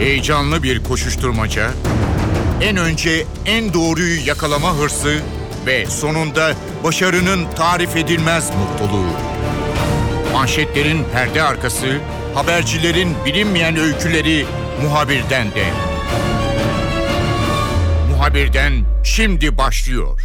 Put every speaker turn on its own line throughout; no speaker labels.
Heyecanlı bir koşuşturmaca, en önce en doğruyu yakalama hırsı ve sonunda başarının tarif edilmez mutluluğu. Manşetlerin perde arkası, habercilerin bilinmeyen öyküleri muhabirden de. Muhabirden şimdi başlıyor.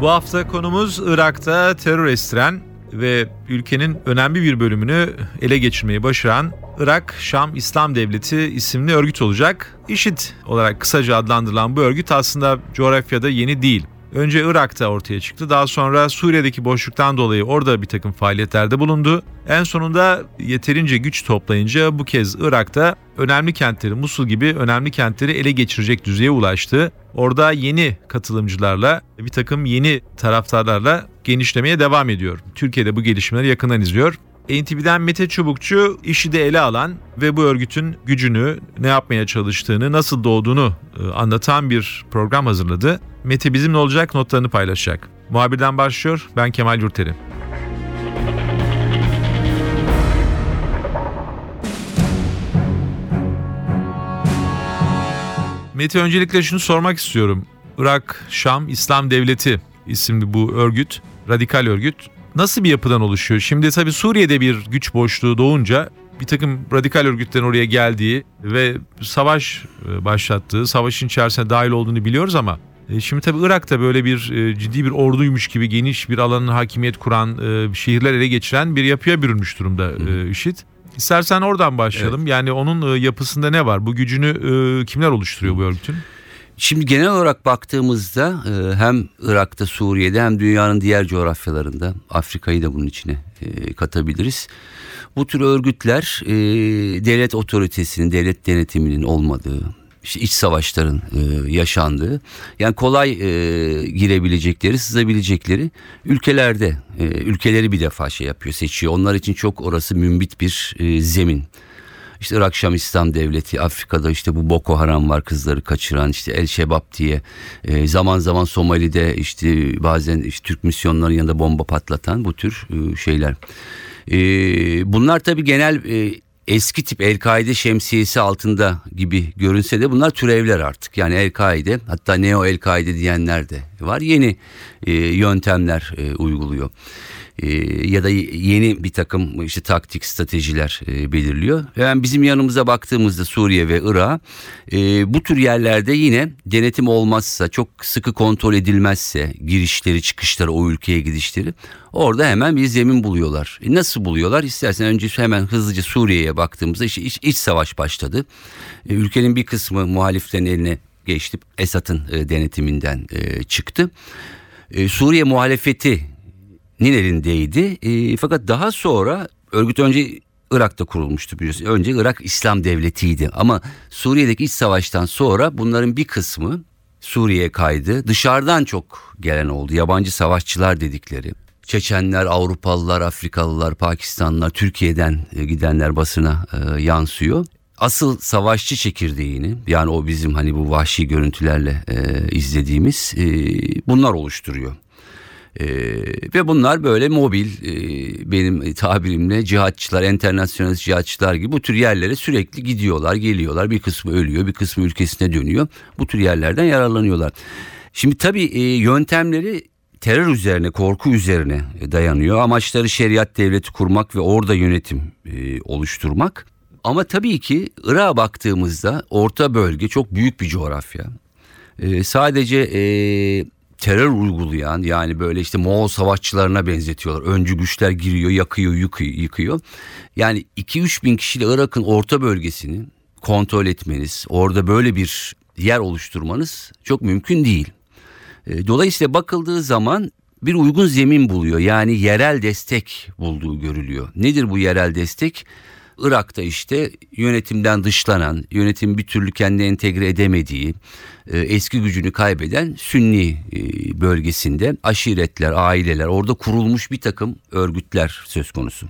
Bu hafta konumuz Irak'ta terör estiren ve ülkenin önemli bir bölümünü ele geçirmeyi başaran Irak Şam İslam Devleti isimli örgüt olacak. IŞİD olarak kısaca adlandırılan bu örgüt aslında coğrafyada yeni değil. Önce Irak'ta ortaya çıktı. Daha sonra Suriye'deki boşluktan dolayı orada bir takım faaliyetlerde bulundu. En sonunda yeterince güç toplayınca bu kez Irak'ta önemli kentleri, Musul gibi önemli kentleri ele geçirecek düzeye ulaştı. Orada yeni katılımcılarla, bir takım yeni taraftarlarla genişlemeye devam ediyor. Türkiye'de bu gelişmeleri yakından izliyor. NTV'den Mete Çubukçu işi de ele alan ve bu örgütün gücünü, ne yapmaya çalıştığını, nasıl doğduğunu e, anlatan bir program hazırladı. Mete bizimle olacak, notlarını paylaşacak. Muhabirden başlıyor, ben Kemal Yurteri. Mete öncelikle şunu sormak istiyorum. Irak Şam İslam Devleti isimli bu örgüt, radikal örgüt nasıl bir yapıdan oluşuyor? Şimdi tabii Suriye'de bir güç boşluğu doğunca bir takım radikal örgütlerin oraya geldiği ve savaş e, başlattığı, savaşın içerisine dahil olduğunu biliyoruz ama e, Şimdi tabii Irak'ta böyle bir e, ciddi bir orduymuş gibi geniş bir alanın hakimiyet kuran, şehirler ele geçiren bir yapıya bürünmüş durumda IŞİD. İstersen oradan başlayalım. Evet. Yani onun yapısında ne var? Bu gücünü kimler oluşturuyor bu örgütün?
Şimdi genel olarak baktığımızda e, hem Irak'ta, Suriye'de hem dünyanın diğer coğrafyalarında Afrika'yı da bunun içine e, katabiliriz. Bu tür örgütler e, devlet otoritesinin, devlet denetiminin olmadığı, işte iç savaşların yaşandığı yani kolay girebilecekleri, sızabilecekleri ülkelerde ülkeleri bir defa şey yapıyor, seçiyor. Onlar için çok orası mümbit bir zemin. İşte Irak İslam Devleti, Afrika'da işte bu Boko Haram var kızları kaçıran işte El Şebab diye e, zaman zaman Somali'de işte bazen işte Türk misyonların yanında bomba patlatan bu tür e, şeyler. E, bunlar tabii genel e, eski tip El-Kaide şemsiyesi altında gibi görünse de bunlar türevler artık. Yani El-Kaide hatta Neo El-Kaide diyenler de var. Yeni e, yöntemler e, uyguluyor. E, ya da yeni bir takım işte taktik stratejiler e, belirliyor. Yani bizim yanımıza baktığımızda Suriye ve Irak e, bu tür yerlerde yine denetim olmazsa çok sıkı kontrol edilmezse girişleri çıkışları o ülkeye gidişleri orada hemen bir zemin buluyorlar. E nasıl buluyorlar? İstersen önce hemen hızlıca Suriye'ye baktığımızda işte iç, iç savaş başladı. E, ülkenin bir kısmı muhaliflerin eline geçti. Esad'ın e, denetiminden e, çıktı. E, Suriye muhalefeti nin elindeydi. E, fakat daha sonra örgüt önce Irak'ta kurulmuştu biliyorsun. Önce Irak İslam Devleti'ydi ama Suriye'deki iç savaştan sonra bunların bir kısmı Suriye'ye kaydı. Dışarıdan çok gelen oldu. Yabancı savaşçılar dedikleri. Çeçenler, Avrupalılar, Afrikalılar, Pakistanlılar, Türkiye'den e, gidenler basına e, yansıyor. Asıl savaşçı çekirdeğini yani o bizim hani bu vahşi görüntülerle e, izlediğimiz e, bunlar oluşturuyor. Ee, ve bunlar böyle mobil e, benim tabirimle cihatçılar, internasyonel cihatçılar gibi bu tür yerlere sürekli gidiyorlar, geliyorlar. Bir kısmı ölüyor, bir kısmı ülkesine dönüyor. Bu tür yerlerden yararlanıyorlar. Şimdi tabii e, yöntemleri terör üzerine, korku üzerine dayanıyor. Amaçları şeriat devleti kurmak ve orada yönetim e, oluşturmak. Ama tabii ki Irak'a baktığımızda orta bölge çok büyük bir coğrafya. E, sadece e, terör uygulayan yani böyle işte Moğol savaşçılarına benzetiyorlar. Öncü güçler giriyor, yakıyor, yıkıyor. yıkıyor. Yani 2-3 bin kişiyle Irak'ın orta bölgesini kontrol etmeniz, orada böyle bir yer oluşturmanız çok mümkün değil. E, dolayısıyla bakıldığı zaman bir uygun zemin buluyor. Yani yerel destek bulduğu görülüyor. Nedir bu yerel destek? Irak'ta işte yönetimden dışlanan, yönetim bir türlü kendine entegre edemediği, e, eski gücünü kaybeden Sünni e, bölgesinde aşiretler, aileler, orada kurulmuş bir takım örgütler söz konusu.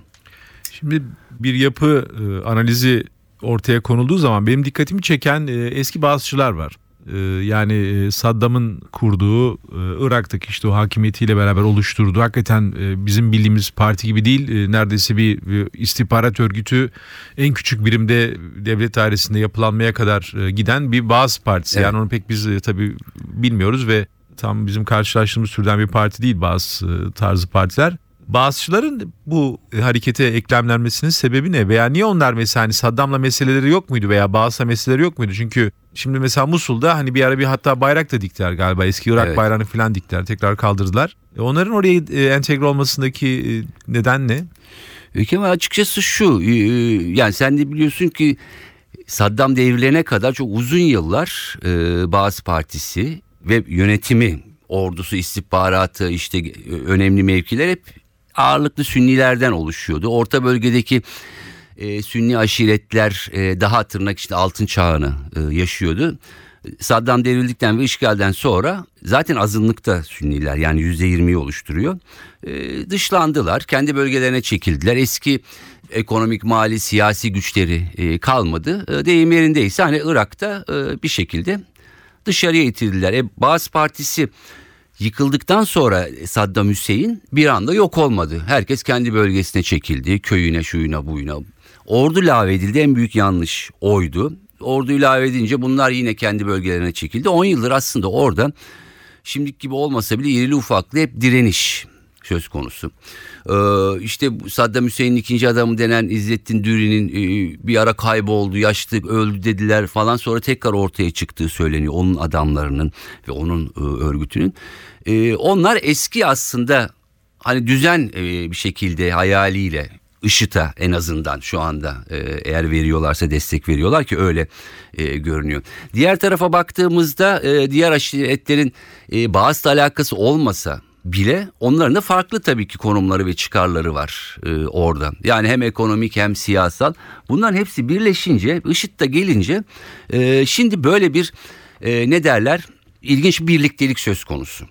Şimdi bir yapı e, analizi ortaya konulduğu zaman benim dikkatimi çeken eski bazıçılar var. E, yani e, Saddam'ın kurduğu e, Irak'taki işte o hakimiyetiyle beraber oluşturduğu hakikaten e, bizim bildiğimiz parti gibi değil neredeyse bir, istihbarat örgütü en küçük birimde devlet dairesinde yapılanmaya kadar giden bir Baas Partisi.
Evet.
Yani onu pek biz tabii bilmiyoruz ve tam bizim karşılaştığımız türden bir parti değil bazı tarzı partiler. Bazıçıların bu harekete eklemlenmesinin sebebi ne? Veya niye onlar mesela hani Saddam'la meseleleri yok muydu veya Bağız'la meseleleri yok muydu? Çünkü şimdi mesela Musul'da hani bir ara bir hatta bayrak da diktiler galiba. Eski Irak
Evet.
bayrağını falan diktiler. Tekrar kaldırdılar. E, onların oraya e, entegre olmasındaki e, neden ne?
Kemal açıkçası şu yani sen de biliyorsun ki Saddam devrilene kadar çok uzun yıllar Baas Partisi ve yönetimi ordusu istihbaratı işte önemli mevkiler hep ağırlıklı Sünnilerden oluşuyordu. Orta bölgedeki e, Sünni aşiretler e, daha tırnak işte altın çağını e, yaşıyordu. Saddam devrildikten ve işgalden sonra zaten azınlıkta Sünniler yani %20'yi oluşturuyor. E, dışlandılar, kendi bölgelerine çekildiler. Eski ekonomik, mali, siyasi güçleri e, kalmadı. E, deyim yerindeyse hani Irak'ta e, bir şekilde dışarıya itildiler. E, Baas Partisi yıkıldıktan sonra Saddam Hüseyin bir anda yok olmadı. Herkes kendi bölgesine çekildi. Köyüne, şuyuna, buyuna. Ordu lağvedildi. En büyük yanlış oydu. Orduyu lağvedince bunlar yine kendi bölgelerine çekildi. 10 yıldır aslında orada şimdiki gibi olmasa bile irili ufaklı hep direniş söz konusu. Ee, işte Saddam Hüseyin'in ikinci adamı denen İzzettin Dürü'nün e, bir ara kayboldu, yaşlı, öldü dediler falan sonra tekrar ortaya çıktığı söyleniyor. Onun adamlarının ve onun e, örgütünün. E, onlar eski aslında hani düzen e, bir şekilde hayaliyle IŞİD'e en azından şu anda e, eğer veriyorlarsa destek veriyorlar ki öyle e, görünüyor. Diğer tarafa baktığımızda e, diğer aşiretlerin e, bazı alakası olmasa bile onların da farklı tabii ki konumları ve çıkarları var e, orada. Yani hem ekonomik hem siyasal bunların hepsi birleşince IŞİD de gelince e, şimdi böyle bir e, ne derler ilginç bir birliktelik söz konusu.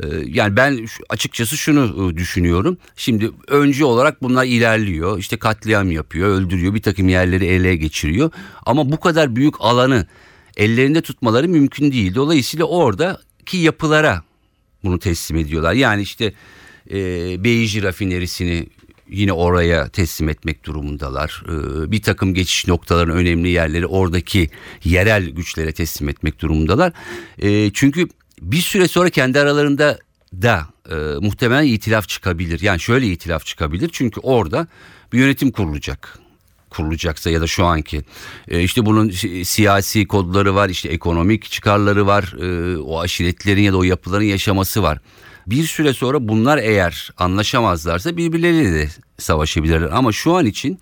Ee, Yani ben açıkçası şunu e, düşünüyorum. Şimdi öncü olarak bunlar ilerliyor. İşte katliam yapıyor, öldürüyor, bir takım yerleri ele geçiriyor. Ama bu kadar büyük alanı ellerinde tutmaları mümkün değil. Dolayısıyla oradaki yapılara bunu teslim ediyorlar. Yani işte e, Beyji rafinerisini yine oraya teslim etmek durumundalar. E, bir takım geçiş noktaların önemli yerleri oradaki yerel güçlere teslim etmek durumundalar. E, çünkü bir süre sonra kendi aralarında da e, muhtemelen itilaf çıkabilir. Yani şöyle itilaf çıkabilir çünkü orada bir yönetim kurulacak kurulacaksa ya da şu anki e, işte bunun si- siyasi kodları var işte ekonomik çıkarları var e, o aşiretlerin ya da o yapıların yaşaması var. Bir süre sonra bunlar eğer anlaşamazlarsa birbirleriyle de savaşabilirler ama şu an için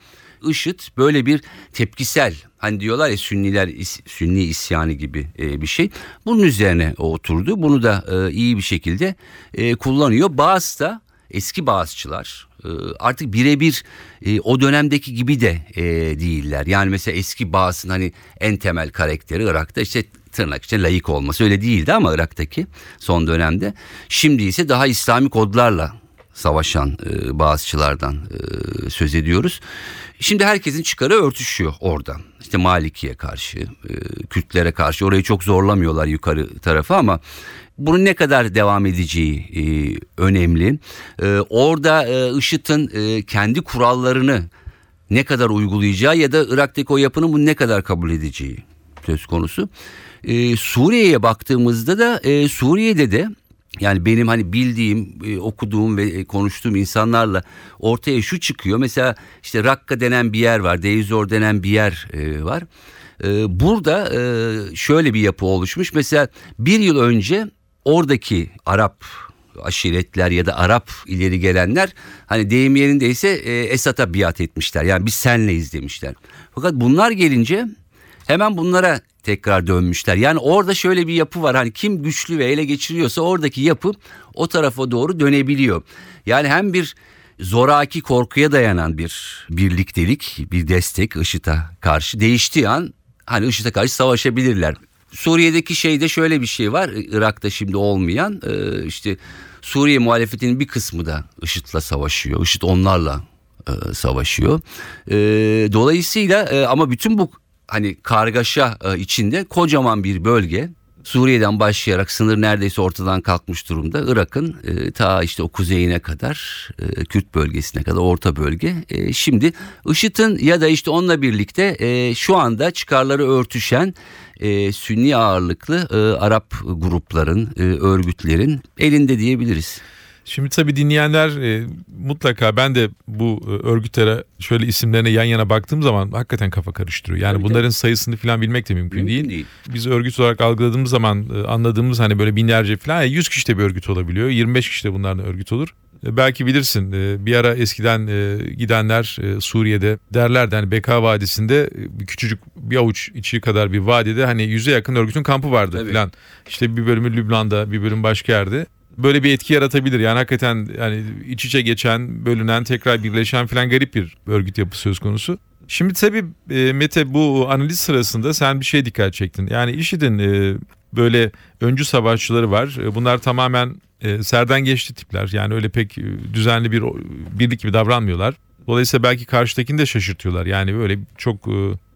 IŞİD böyle bir tepkisel hani diyorlar ya Sünniler is- Sünni isyanı gibi e, bir şey. Bunun üzerine oturdu. Bunu da e, iyi bir şekilde e, kullanıyor. Bazı da eski Bağızçılar e, artık birebir e, o dönemdeki gibi de e, değiller. Yani mesela eski Bağız'ın hani en temel karakteri Irak'ta işte tırnak içinde layık olması öyle değildi ama Irak'taki son dönemde. Şimdi ise daha İslami kodlarla savaşan e, Bağızçılardan e, söz ediyoruz. Şimdi herkesin çıkarı örtüşüyor orada. İşte Maliki'ye karşı, e, Kürtlere karşı orayı çok zorlamıyorlar yukarı tarafı ama bunun ne kadar devam edeceği e, önemli. E, orada e, IŞİD'in e, kendi kurallarını ne kadar uygulayacağı ya da Irak'taki o yapının bunu ne kadar kabul edeceği söz konusu. E, Suriye'ye baktığımızda da e, Suriye'de de yani benim hani bildiğim, e, okuduğum ve e, konuştuğum insanlarla ortaya şu çıkıyor. Mesela işte Rakka denen bir yer var, Deizor denen bir yer e, var. Burada şöyle bir yapı oluşmuş. Mesela bir yıl önce oradaki Arap aşiretler ya da Arap ileri gelenler hani deyim yerindeyse e, Esad'a biat etmişler. Yani biz senleyiz demişler. Fakat bunlar gelince hemen bunlara tekrar dönmüşler. Yani orada şöyle bir yapı var. Hani kim güçlü ve ele geçiriyorsa oradaki yapı o tarafa doğru dönebiliyor. Yani hem bir zoraki korkuya dayanan bir birliktelik, bir destek IŞİD'e karşı değiştiği an hani IŞİD'e karşı savaşabilirler. Suriye'deki şeyde şöyle bir şey var. Irak'ta şimdi olmayan e, işte Suriye muhalefetinin bir kısmı da IŞİD'le savaşıyor. IŞİD onlarla e, savaşıyor. E, dolayısıyla ama bütün bu hani kargaşa e, içinde kocaman bir bölge Suriye'den başlayarak sınır neredeyse ortadan kalkmış durumda. Irak'ın e, ta işte o kuzeyine kadar, e, Kürt bölgesine kadar orta bölge. E, şimdi IŞİD'in ya da işte onunla birlikte e, şu anda çıkarları örtüşen e, Sünni ağırlıklı e, Arap grupların, e, örgütlerin elinde diyebiliriz.
Şimdi tabii dinleyenler e, mutlaka ben de bu e, örgütlere şöyle isimlerine yan yana baktığım zaman hakikaten kafa karıştırıyor. Yani
Tabii,
bunların sayısını falan bilmek de mümkün,
Mümkün
değil.
değil.
Biz örgüt olarak algıladığımız zaman e, anladığımız hani böyle binlerce falan 100 kişi de bir örgüt olabiliyor. 25 kişi de bunlardan örgüt olur. E, Belki bilirsin e, bir ara eskiden e, gidenler e, Suriye'de derlerdi hani Beka Vadisi'nde e, küçücük bir avuç içi kadar bir vadide hani yüze yakın örgütün kampı vardı
Tabii.
falan. İşte bir bölümü Lübnan'da bir bölüm başka yerde böyle bir etki yaratabilir. Yani hakikaten yani iç içe geçen, bölünen, tekrar birleşen falan garip bir örgüt yapısı söz konusu. Şimdi tabii e, Mete bu analiz sırasında sen bir şey dikkat çektin. Yani IŞİD'in e, böyle öncü savaşçıları var. E, bunlar tamamen serden geçti tipler. Yani öyle pek düzenli bir birlik gibi davranmıyorlar. Dolayısıyla belki karşıdakini de şaşırtıyorlar. Yani böyle çok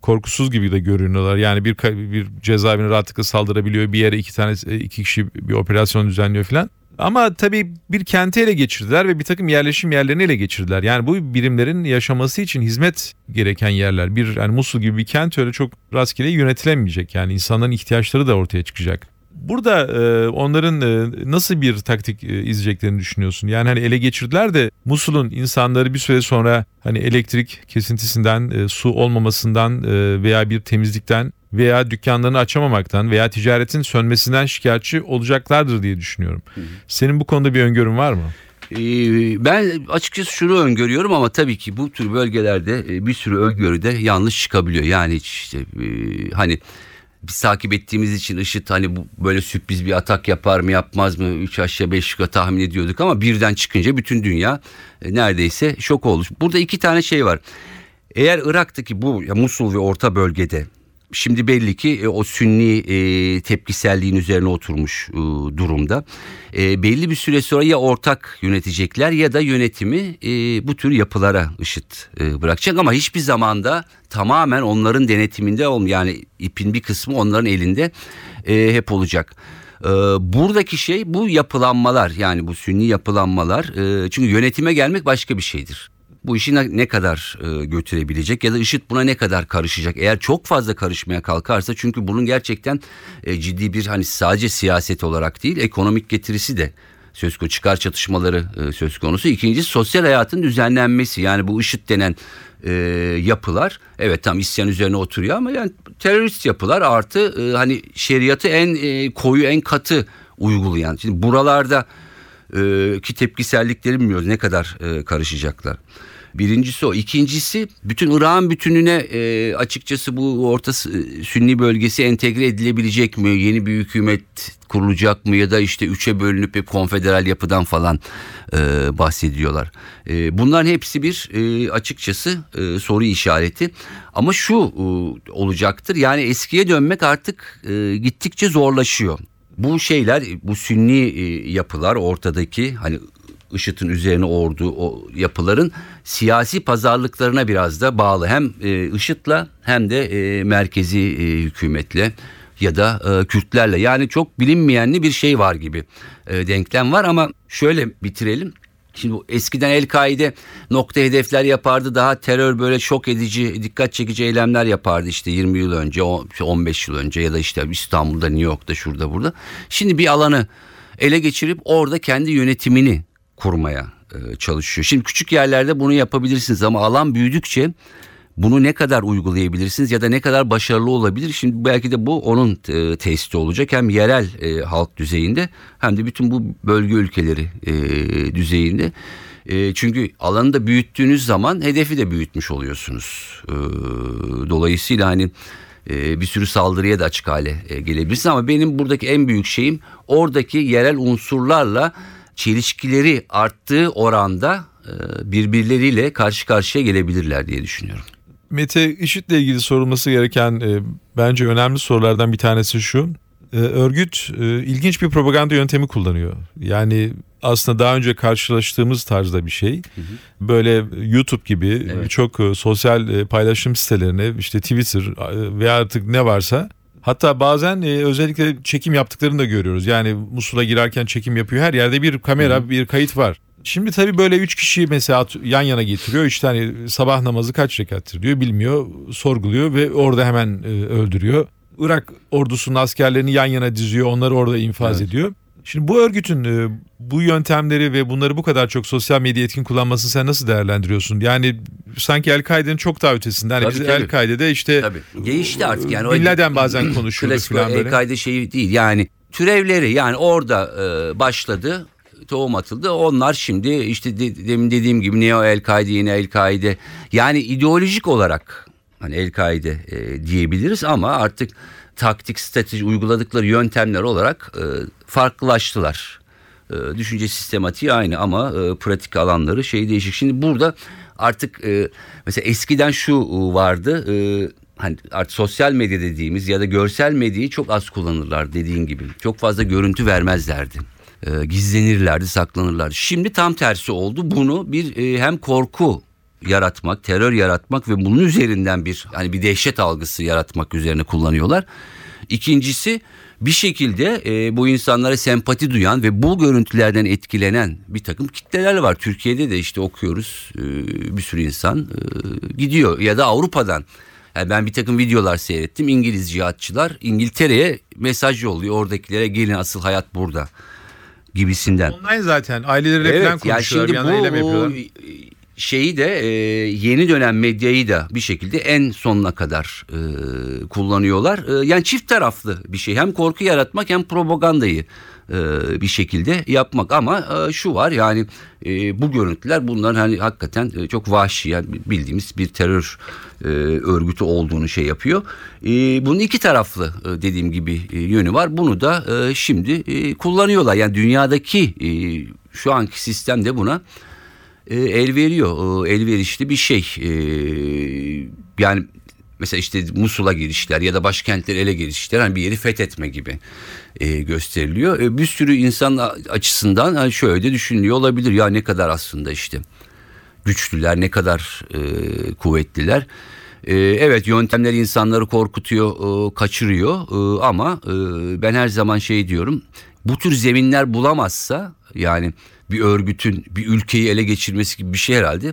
korkusuz gibi de görünüyorlar. Yani bir bir cezaevine rahatlıkla saldırabiliyor. Bir yere iki tane iki kişi bir operasyon düzenliyor falan. Ama tabii bir kenti ele geçirdiler ve bir takım yerleşim yerlerini ele geçirdiler. Yani bu birimlerin yaşaması için hizmet gereken yerler. Bir yani Musul gibi bir kent öyle çok rastgele yönetilemeyecek. Yani insanların ihtiyaçları da ortaya çıkacak. Burada e, onların e, nasıl bir taktik e, izleyeceklerini düşünüyorsun? Yani hani ele geçirdiler de Musul'un insanları bir süre sonra hani elektrik kesintisinden, e, su olmamasından e, veya bir temizlikten veya dükkanlarını açamamaktan veya ticaretin sönmesinden şikayetçi olacaklardır diye düşünüyorum. Senin bu konuda bir öngörün var mı?
Ee, Ben açıkçası şunu öngörüyorum ama tabii ki bu tür bölgelerde bir sürü öngörü de yanlış çıkabiliyor. Yani işte hani biz takip ettiğimiz için IŞİD hani bu böyle sürpriz bir atak yapar mı yapmaz mı 3 aşağı 5 yukarı tahmin ediyorduk ama birden çıkınca bütün dünya e, neredeyse şok oldu. Burada iki tane şey var. Eğer Irak'taki bu ya Musul ve orta bölgede şimdi belli ki e, o sünni e, tepkiselliğin üzerine oturmuş e, durumda. E, belli bir süre sonra ya ortak yönetecekler ya da yönetimi e, bu tür yapılara IŞİD e, bırakacak ama hiçbir zamanda tamamen onların denetiminde olm yani ipin bir kısmı onların elinde e, hep olacak. E, buradaki şey bu yapılanmalar yani bu sünni yapılanmalar e, çünkü yönetime gelmek başka bir şeydir bu işi ne kadar e, götürebilecek ya da IŞİD buna ne kadar karışacak? Eğer çok fazla karışmaya kalkarsa çünkü bunun gerçekten e, ciddi bir hani sadece siyaset olarak değil ekonomik getirisi de söz konusu çıkar çatışmaları e, söz konusu. İkincisi sosyal hayatın düzenlenmesi yani bu IŞİD denen e, yapılar evet tam isyan üzerine oturuyor ama yani terörist yapılar artı e, hani şeriatı en e, koyu en katı uygulayan. Şimdi buralarda e, ki tepkisellikleri bilmiyoruz ne kadar e, karışacaklar. Birincisi o. İkincisi bütün Irak'ın bütününe e, açıkçası bu orta s- sünni bölgesi entegre edilebilecek mi? Yeni bir hükümet kurulacak mı? Ya da işte üçe bölünüp bir konfederal yapıdan falan e, bahsediyorlar. E, bunların hepsi bir e, açıkçası e, soru işareti. Ama şu e, olacaktır yani eskiye dönmek artık e, gittikçe zorlaşıyor. Bu şeyler bu sünni e, yapılar ortadaki hani IŞİD'in üzerine ordu o yapıların siyasi pazarlıklarına biraz da bağlı. Hem e, IŞİD'le hem de e, merkezi e, hükümetle ya da e, Kürtlerle. Yani çok bilinmeyenli bir şey var gibi e, denklem var ama şöyle bitirelim. Şimdi eskiden El-Kaide nokta hedefler yapardı. Daha terör böyle şok edici, dikkat çekici eylemler yapardı işte 20 yıl önce, o- 15 yıl önce ya da işte İstanbul'da, New York'ta, şurada burada. Şimdi bir alanı ele geçirip orada kendi yönetimini kurmaya e, çalışıyor. Şimdi küçük yerlerde bunu yapabilirsiniz ama alan büyüdükçe bunu ne kadar uygulayabilirsiniz ya da ne kadar başarılı olabilir? Şimdi belki de bu onun e, testi olacak. Hem yerel e, halk düzeyinde hem de bütün bu bölge ülkeleri e, düzeyinde. Çünkü alanı da büyüttüğünüz zaman hedefi de büyütmüş oluyorsunuz. Dolayısıyla hani bir sürü saldırıya da açık hale e, gelebilirsiniz. Ama benim buradaki en büyük şeyim oradaki yerel unsurlarla çelişkileri arttığı oranda e, birbirleriyle karşı karşıya gelebilirler diye düşünüyorum.
Mete IŞİD'le ilgili sorulması gereken e, bence önemli sorulardan bir tanesi şu. E, örgüt e, ilginç bir propaganda yöntemi kullanıyor. Yani aslında daha önce karşılaştığımız tarzda bir şey. Böyle YouTube gibi
Evet.
çok sosyal paylaşım sitelerine işte Twitter veya artık ne varsa Hatta bazen e, özellikle çekim yaptıklarını da görüyoruz. Yani Musul'a girerken çekim yapıyor. Her yerde bir kamera, bir kayıt var. Şimdi tabii böyle üç kişi mesela yan yana getiriyor. İşte hani sabah namazı kaç rekattır diyor bilmiyor. Sorguluyor ve orada hemen e, öldürüyor. Irak ordusunun askerlerini yan yana diziyor. Onları orada infaz ediyor. Şimdi bu örgütün e, bu yöntemleri ve bunları bu kadar çok sosyal medya etkin kullanmasını sen nasıl değerlendiriyorsun? Yani sanki El-Kaide'nin çok daha ötesinde. Hani biz. El-Kaide'de işte
Tabii. Değişti artık yani.
Bin Laden bazen konuşuyordu
Klasik
falan böyle.
El-Kaide şeyi değil. Yani türevleri yani orada e, başladı. Tohum atıldı. Onlar şimdi işte de- demin dediğim gibi Neo El-Kaide, yeni El-Kaide. Yani ideolojik olarak hani El-Kaide e, diyebiliriz ama artık taktik, strateji uyguladıkları yöntemler olarak e, farklılaştılar. E, düşünce sistematiği aynı ama e, pratik alanları şey değişik. Şimdi burada artık e, mesela eskiden şu e, vardı. E, hani artık sosyal medya dediğimiz ya da görsel medyayı çok az kullanırlar dediğin gibi. Çok fazla görüntü vermezlerdi. E, gizlenirlerdi, saklanırlardı. Şimdi tam tersi oldu. Bunu bir e, hem korku yaratmak, terör yaratmak ve bunun üzerinden bir hani bir dehşet algısı yaratmak üzerine kullanıyorlar. İkincisi bir şekilde e, bu insanlara sempati duyan ve bu görüntülerden etkilenen bir takım kitleler var. Türkiye'de de işte okuyoruz e, bir sürü insan e, gidiyor ya da Avrupa'dan. Yani ben bir takım videolar seyrettim. İngiliz cihatçılar İngiltere'ye mesaj yolluyor. Oradakilere gelin asıl hayat burada gibisinden.
Online zaten aileleriyle falan
yani
konuşuyorlar. bir
şimdi
eylem
bu
yapıyorlar.
Şeyi de e, yeni dönem medyayı da bir şekilde en sonuna kadar e, kullanıyorlar. E, yani çift taraflı bir şey. Hem korku yaratmak hem propagandayı e, bir şekilde yapmak. Ama e, şu var yani e, bu görüntüler bunların hani hakikaten e, çok vahşi yani bildiğimiz bir terör e, örgütü olduğunu şey yapıyor. E, bunun iki taraflı e, dediğim gibi e, yönü var. Bunu da e, şimdi e, kullanıyorlar. Yani dünyadaki e, şu anki sistem de buna e, el veriyor. E, elverişli bir şey. E, yani mesela işte Musul'a girişler ya da başkentleri ele girişler hani bir yeri fethetme gibi e, gösteriliyor. E, bir sürü insan açısından hani şöyle de düşünülüyor olabilir. Ya ne kadar aslında işte güçlüler ne kadar e, kuvvetliler. E, evet yöntemler insanları korkutuyor, e, kaçırıyor e, ama e, ben her zaman şey diyorum. Bu tür zeminler bulamazsa yani bir örgütün bir ülkeyi ele geçirmesi gibi bir şey herhalde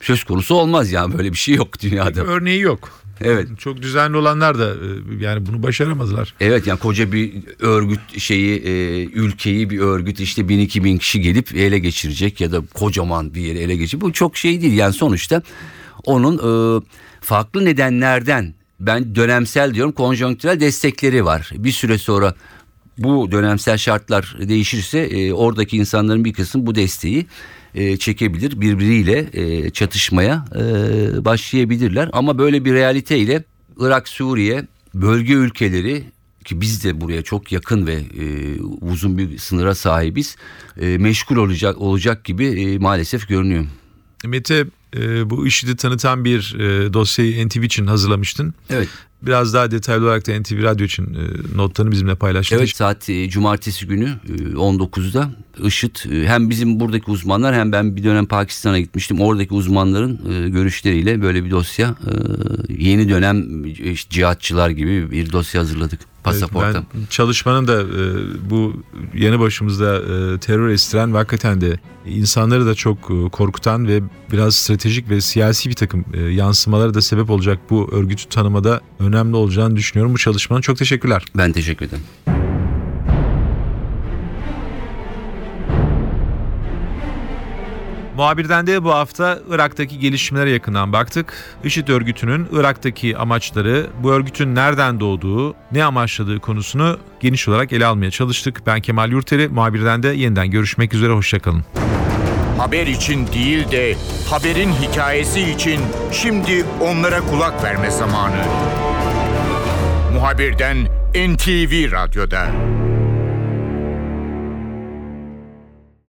söz konusu olmaz yani böyle bir şey yok dünyada.
Örneği yok.
Evet.
Çok düzenli olanlar da e, yani bunu başaramazlar.
Evet yani koca bir örgüt şeyi e, ülkeyi bir örgüt işte bin iki bin kişi gelip ele geçirecek ya da kocaman bir yeri ele geçirecek. Bu çok şey değil yani sonuçta onun e, farklı nedenlerden ben dönemsel diyorum konjonktürel destekleri var. Bir süre sonra bu dönemsel şartlar değişirse e, oradaki insanların bir kısmı bu desteği e, çekebilir birbiriyle e, çatışmaya e, başlayabilirler ama böyle bir realiteyle Irak, Suriye, bölge ülkeleri ki biz de buraya çok yakın ve e, uzun bir sınıra sahibiz e, meşgul olacak olacak gibi e, maalesef görünüyor.
Mete e, bu IŞİD'i tanıtan bir e, dosyayı NTV için hazırlamıştın.
Evet.
Biraz daha detaylı olarak da NTV Radyo için e, notlarını bizimle paylaştın.
Evet saat e, cumartesi günü e, 19'da IŞİD e, hem bizim buradaki uzmanlar hem ben bir dönem Pakistan'a gitmiştim. Oradaki uzmanların e, görüşleriyle böyle bir dosya e, yeni dönem cihatçılar gibi bir dosya hazırladık pasaporta.
Evet, ben çalışmanın da e, bu yanı başımızda e, terör estiren ve hakikaten de insanları da çok e, korkutan ve biraz stratejik ve siyasi bir takım e, yansımalara da sebep olacak bu örgütü tanımada önemli olacağını düşünüyorum. Bu çalışmanın çok teşekkürler.
Ben teşekkür ederim.
Muhabirden de bu hafta Irak'taki gelişmelere yakından baktık. IŞİD örgütünün Irak'taki amaçları, bu örgütün nereden doğduğu, ne amaçladığı konusunu geniş olarak ele almaya çalıştık. Ben Kemal Yurteri, muhabirden de yeniden görüşmek üzere, hoşçakalın.
Haber için değil de haberin hikayesi için şimdi onlara kulak verme zamanı. Muhabirden NTV Radyo'da.